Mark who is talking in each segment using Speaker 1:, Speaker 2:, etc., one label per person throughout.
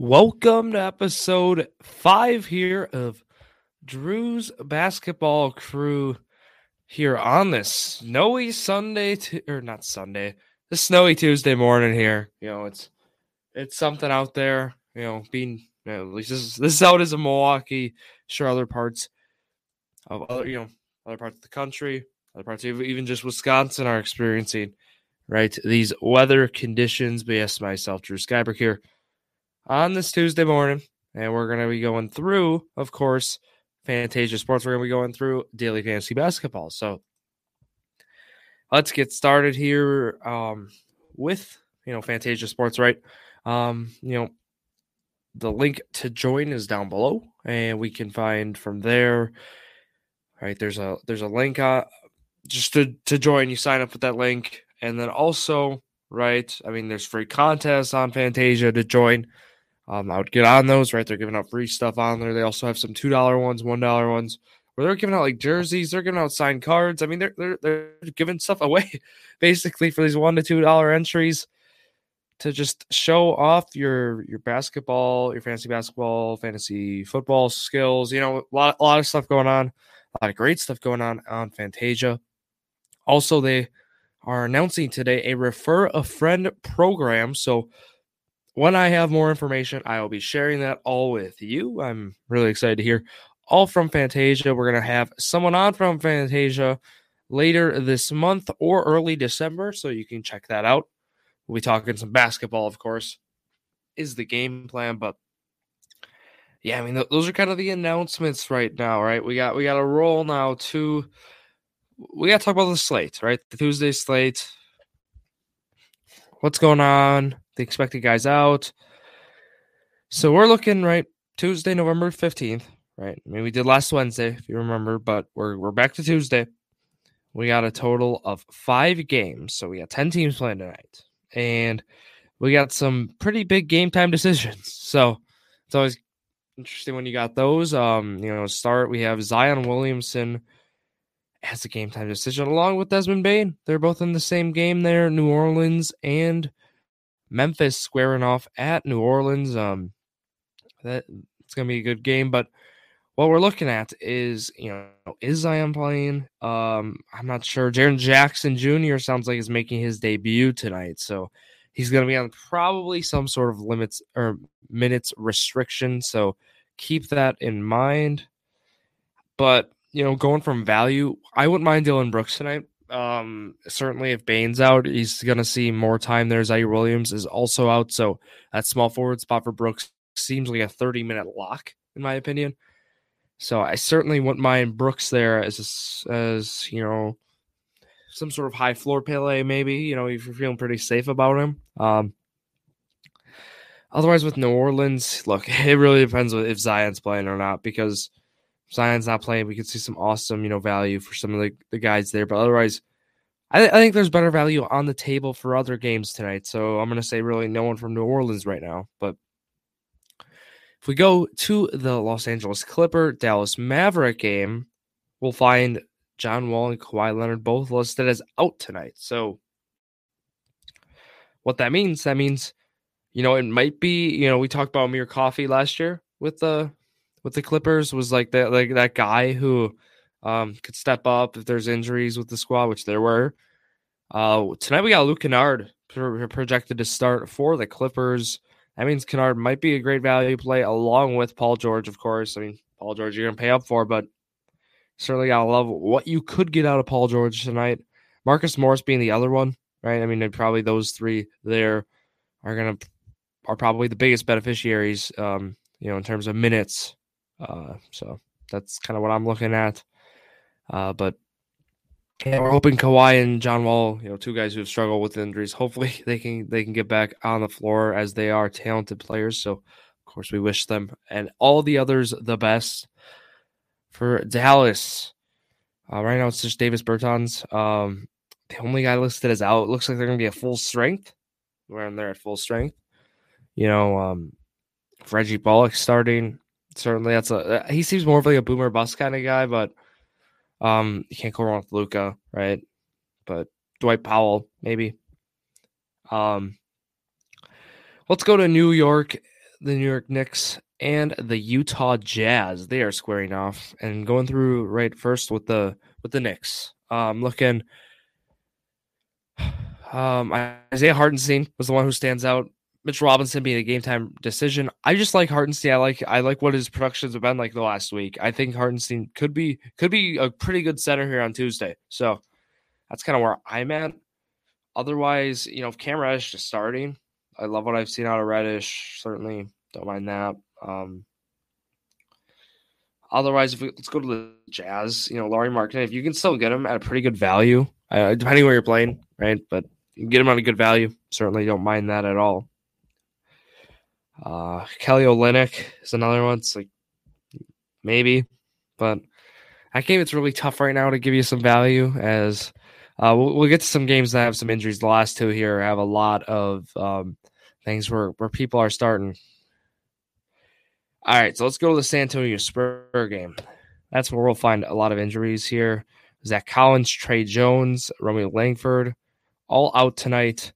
Speaker 1: Welcome to episode five here of Drew's basketball crew here on this snowy Sunday to, or not Sunday, the snowy Tuesday morning here. You know, it's it's something out there, you know, being you know, at least this is this is how it is in Milwaukee, sure other parts of other, you know, other parts of the country, other parts of even just Wisconsin are experiencing right these weather conditions. But yes, myself, Drew Skyberg here on this Tuesday morning. And we're going to be going through, of course, Fantasia Sports. We're going to be going through daily fantasy basketball. So let's get started here um, with, you know, Fantasia Sports, right? Um, you know, the link to join is down below and we can find from there right there's a there's a link uh just to to join you sign up with that link and then also right i mean there's free contests on fantasia to join um, I would get on those, right? They're giving out free stuff on there. They also have some $2 ones, $1 ones where they're giving out like jerseys, they're giving out signed cards. I mean, they're, they're, they're giving stuff away basically for these one to $2 entries to just show off your your basketball, your fantasy basketball, fantasy football skills. You know, a lot, a lot of stuff going on, a lot of great stuff going on on Fantasia. Also, they are announcing today a refer a friend program. So when I have more information, I will be sharing that all with you. I'm really excited to hear all from Fantasia. We're going to have someone on from Fantasia later this month or early December, so you can check that out. We'll be talking some basketball, of course, is the game plan, but yeah, I mean th- those are kind of the announcements right now, right? We got we got a roll now to we got to talk about the slate, right? The Tuesday slate. What's going on? The expected guys out. So we're looking right Tuesday, November 15th, right? I mean, we did last Wednesday, if you remember, but we're we're back to Tuesday. We got a total of five games. So we got 10 teams playing tonight. And we got some pretty big game time decisions. So it's always interesting when you got those. Um, you know, start we have Zion Williamson as a game time decision along with Desmond Bane. They're both in the same game there, New Orleans and Memphis squaring off at New Orleans. Um, that it's gonna be a good game, but what we're looking at is, you know, is Zion playing? Um, I'm not sure. Jaren Jackson Jr. sounds like is making his debut tonight, so he's gonna be on probably some sort of limits or minutes restriction. So keep that in mind. But you know, going from value, I wouldn't mind Dillon Brooks tonight. Um, certainly, if Bane's out, he's going to see more time there. Ziaire Williams is also out, so that small forward spot for Brooks seems like a 30 minute lock, in my opinion. So I certainly wouldn't mind Brooks there as as you know some sort of high floor Pele, maybe you know if you're feeling pretty safe about him. Um, otherwise, with New Orleans, look, it really depends if Zion's playing or not because Zion's not playing, we could see some awesome, you know, value for some of the, the guys there. But otherwise, I, th- I think there's better value on the table for other games tonight. So I'm going to say really no one from New Orleans right now. But if we go to the Los Angeles Clipper Dallas Maverick game, we'll find John Wall and Kawhi Leonard both listed as out tonight. So what that means, that means, you know, it might be, you know, we talked about Amir Coffey last year with the with the Clippers was like that like that guy who um, could step up if there's injuries with the squad, which there were. Uh, tonight we got Luke Kennard projected to start for the Clippers. That means Kennard might be a great value play along with Paul George, of course. I mean, Paul George you're gonna pay up for, but certainly gotta love what you could get out of Paul George tonight. Marcus Morris being the other one, right? I mean, probably those three there are gonna are probably the biggest beneficiaries, um, you know, in terms of minutes uh, so that's kind of what I'm looking at. Uh, but yeah, we're hoping Kawhi and John Wall, you know, two guys who have struggled with injuries, hopefully they can they can get back on the floor as they are talented players. So of course we wish them and all the others the best. For Dallas, uh, right now it's just Davis Bertans. Um, the only guy listed as out. Looks like they're gonna be at full strength. When they're at full strength, you know, um, Reggie Bullock starting certainly that's a uh, he seems more of like a boomer bust kind of guy, but um you can't go wrong with Luka, right? But Dwight Powell, maybe. Um let's go to New York. the New York Knicks and the Utah Jazz. They are squaring off and going through right first with the with the Knicks. Um, looking, um, Isaiah Hartenstein was the one who stands out. Mitch Robinson being a game time decision. I just like Hartenstein. I like I like what his productions have been like the last week. I think Hartenstein could be could be a pretty good center here on Tuesday. So that's kind of where I'm at. Otherwise, you know, if Cam Reddish just starting, I love what I've seen out of Reddish. Certainly don't mind that. Um, otherwise, if we, let's go to the Jazz. You know, Lauri Markkanen, if you can still get him at a pretty good value, uh, depending where you're playing, right? But you can get him on a good value. Certainly don't mind that at all. Uh, Kelly Olynyk is another one. It's like maybe, but I think it's really tough right now to give you some value as uh, we'll, we'll, get to some games that have some injuries. The last two here have a lot of um, things where, where people are starting. All right, so let's go to the San Antonio Spur game. That's where we'll find a lot of injuries here. Zach Collins, Tre Jones, Romeo Langford, all out tonight.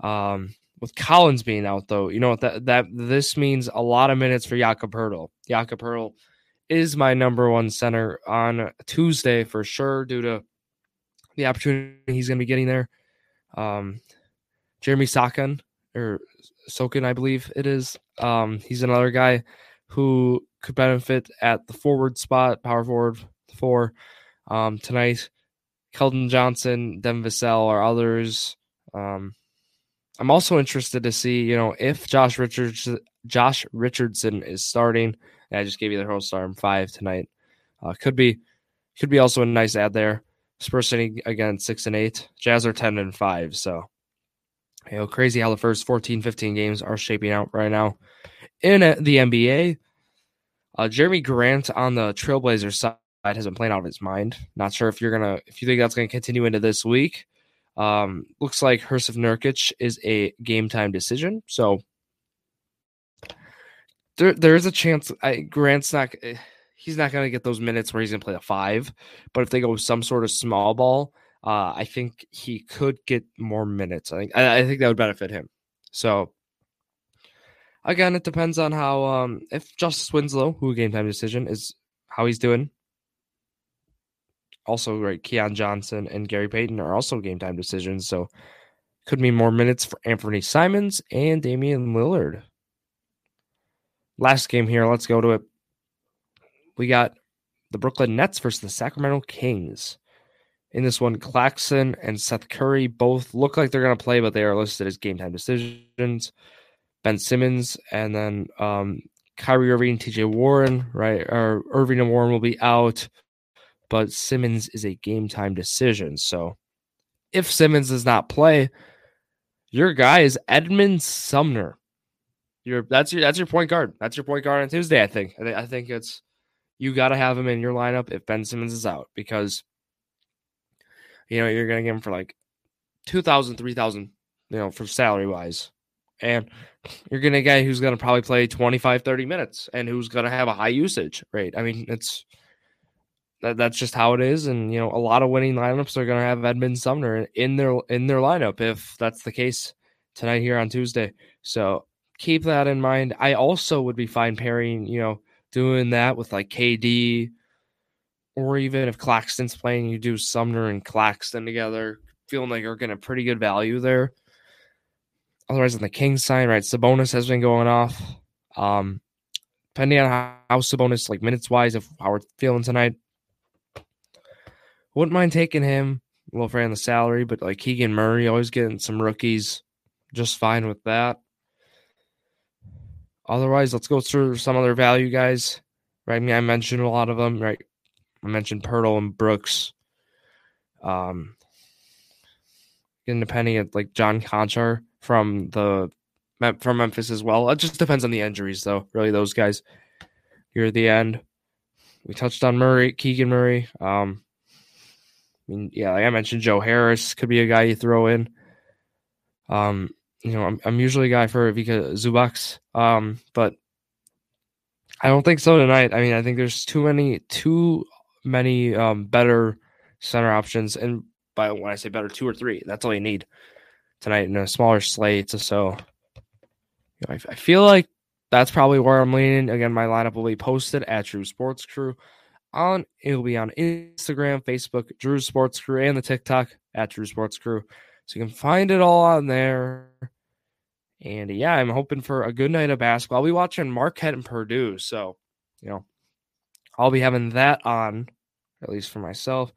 Speaker 1: Um, with Collins being out, though, you know that that this means a lot of minutes for Jakob Poeltl. Jakob Poeltl is my number one center on Tuesday for sure, due to the opportunity he's going to be getting there. Um, Jeremy Sochan or Sokin, I believe it is. Um, he's another guy who could benefit at the forward spot, power forward four um, tonight. Keldon Johnson, Devin Vassell, or others. Um, I'm also interested to see, you know, if Josh Richards, Josh Richardson is starting. I just gave you the whole starting five tonight. Uh, could be, could be also a nice ad there. Spurs sitting again six and eight. Jazz are ten and five. So, you know, crazy how the first 14, 15 games are shaping out right now in the NBA. Uh, Jerami Grant on the Trailblazers side has been playing out of his mind. Not sure if you're gonna if you think that's gonna continue into this week. Um, looks like Jusuf Nurkic is a game time decision. So there there is a chance I, Grant's not eh, he's not going to get those minutes where he's going to play a five. But if they go some sort of small ball, uh, I think he could get more minutes. I think I, I, think that would benefit him. So again, it depends on how um, if Justice Winslow, who game time decision, is how he's doing. Also, right, Keon Johnson and Gary Payton are also game time decisions. So could mean more minutes for Anthony Simons and Damian Lillard. Last game here, let's go to it we got the Brooklyn Nets versus the Sacramento Kings. In this one, Claxton and Seth Curry both look like they're going to play, but they are listed as game time decisions. Ben Simmons and then um, Kyrie Irving, TJ Warren, right? Or Irving and Warren will be out, but Simmons is a game time decision. So if Simmons does not play, your guy is Edmond Sumner. Your that's your that's your point guard. That's your point guard on Tuesday. I think. I, think it's you got to have him in your lineup if Ben Simmons is out because you know you're going to get him for like 2000 3000 you know for salary wise and you're getting a guy who's going to probably play 25 30 minutes and who's going to have a high usage rate i mean it's that, that's just how it is and you know a lot of winning lineups are going to have edmond sumner in their in their lineup if that's the case tonight here on tuesday so keep that in mind i also would be fine pairing you know doing that with like KD, or even if Claxton's playing, you do Sumner and Claxton together, feeling like you're getting a pretty good value there. Otherwise, on the King side, right, Sabonis has been going off. Um, depending on how, how Sabonis, like minutes wise, if how we're feeling tonight, wouldn't mind taking him. A little on the salary, but like Keegan Murray, always getting some rookies, just fine with that. Otherwise, let's go through some other value guys. Right, I mean, I mentioned a lot of them. Right, I mentioned Poeltl and Brooks. Um, getting depending at like John Konchar from the from Memphis as well. It just depends on the injuries, though. Really, those guys at the end. We touched on Murray, Keegan Murray. Um, I mean, yeah, like I mentioned, Joe Harris could be a guy you throw in. Um, you know, I'm, I'm usually a guy for Vika Zubac, um, but I don't think so tonight. I mean, I think there's too many, too many um, better center options, and by when I say better, two or three, that's all you need tonight in a smaller slate. So, you know, I, I feel like that's probably where I'm leaning. Again, my lineup will be posted at Drew Sports Crew. On it'll be on Instagram, Facebook, Drew Sports Crew, and the TikTok at Drew Sports Crew. So you can find it all on there. And yeah, I'm hoping for a good night of basketball. I'll be watching Marquette and Purdue. So, you know, I'll be having that on, at least for myself.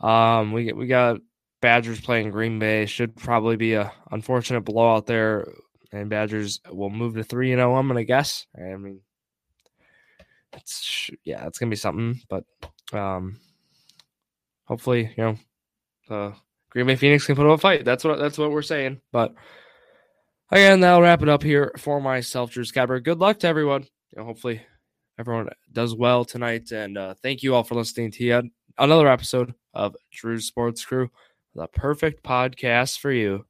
Speaker 1: Um, we we got Badgers playing Green Bay. Should probably be a unfortunate blowout there, and Badgers will move to three and zero. I'm gonna guess. I mean, it's yeah, it's gonna be something. But um, hopefully, you know, the Green Bay Phoenix can put up a fight. That's what that's what we're saying. But again, that'll wrap it up here for myself, Drew Scabber. Good luck to everyone. You know, hopefully everyone does well tonight. And uh, thank you all for listening to yet another episode of Drew Sports Crew, the perfect podcast for you.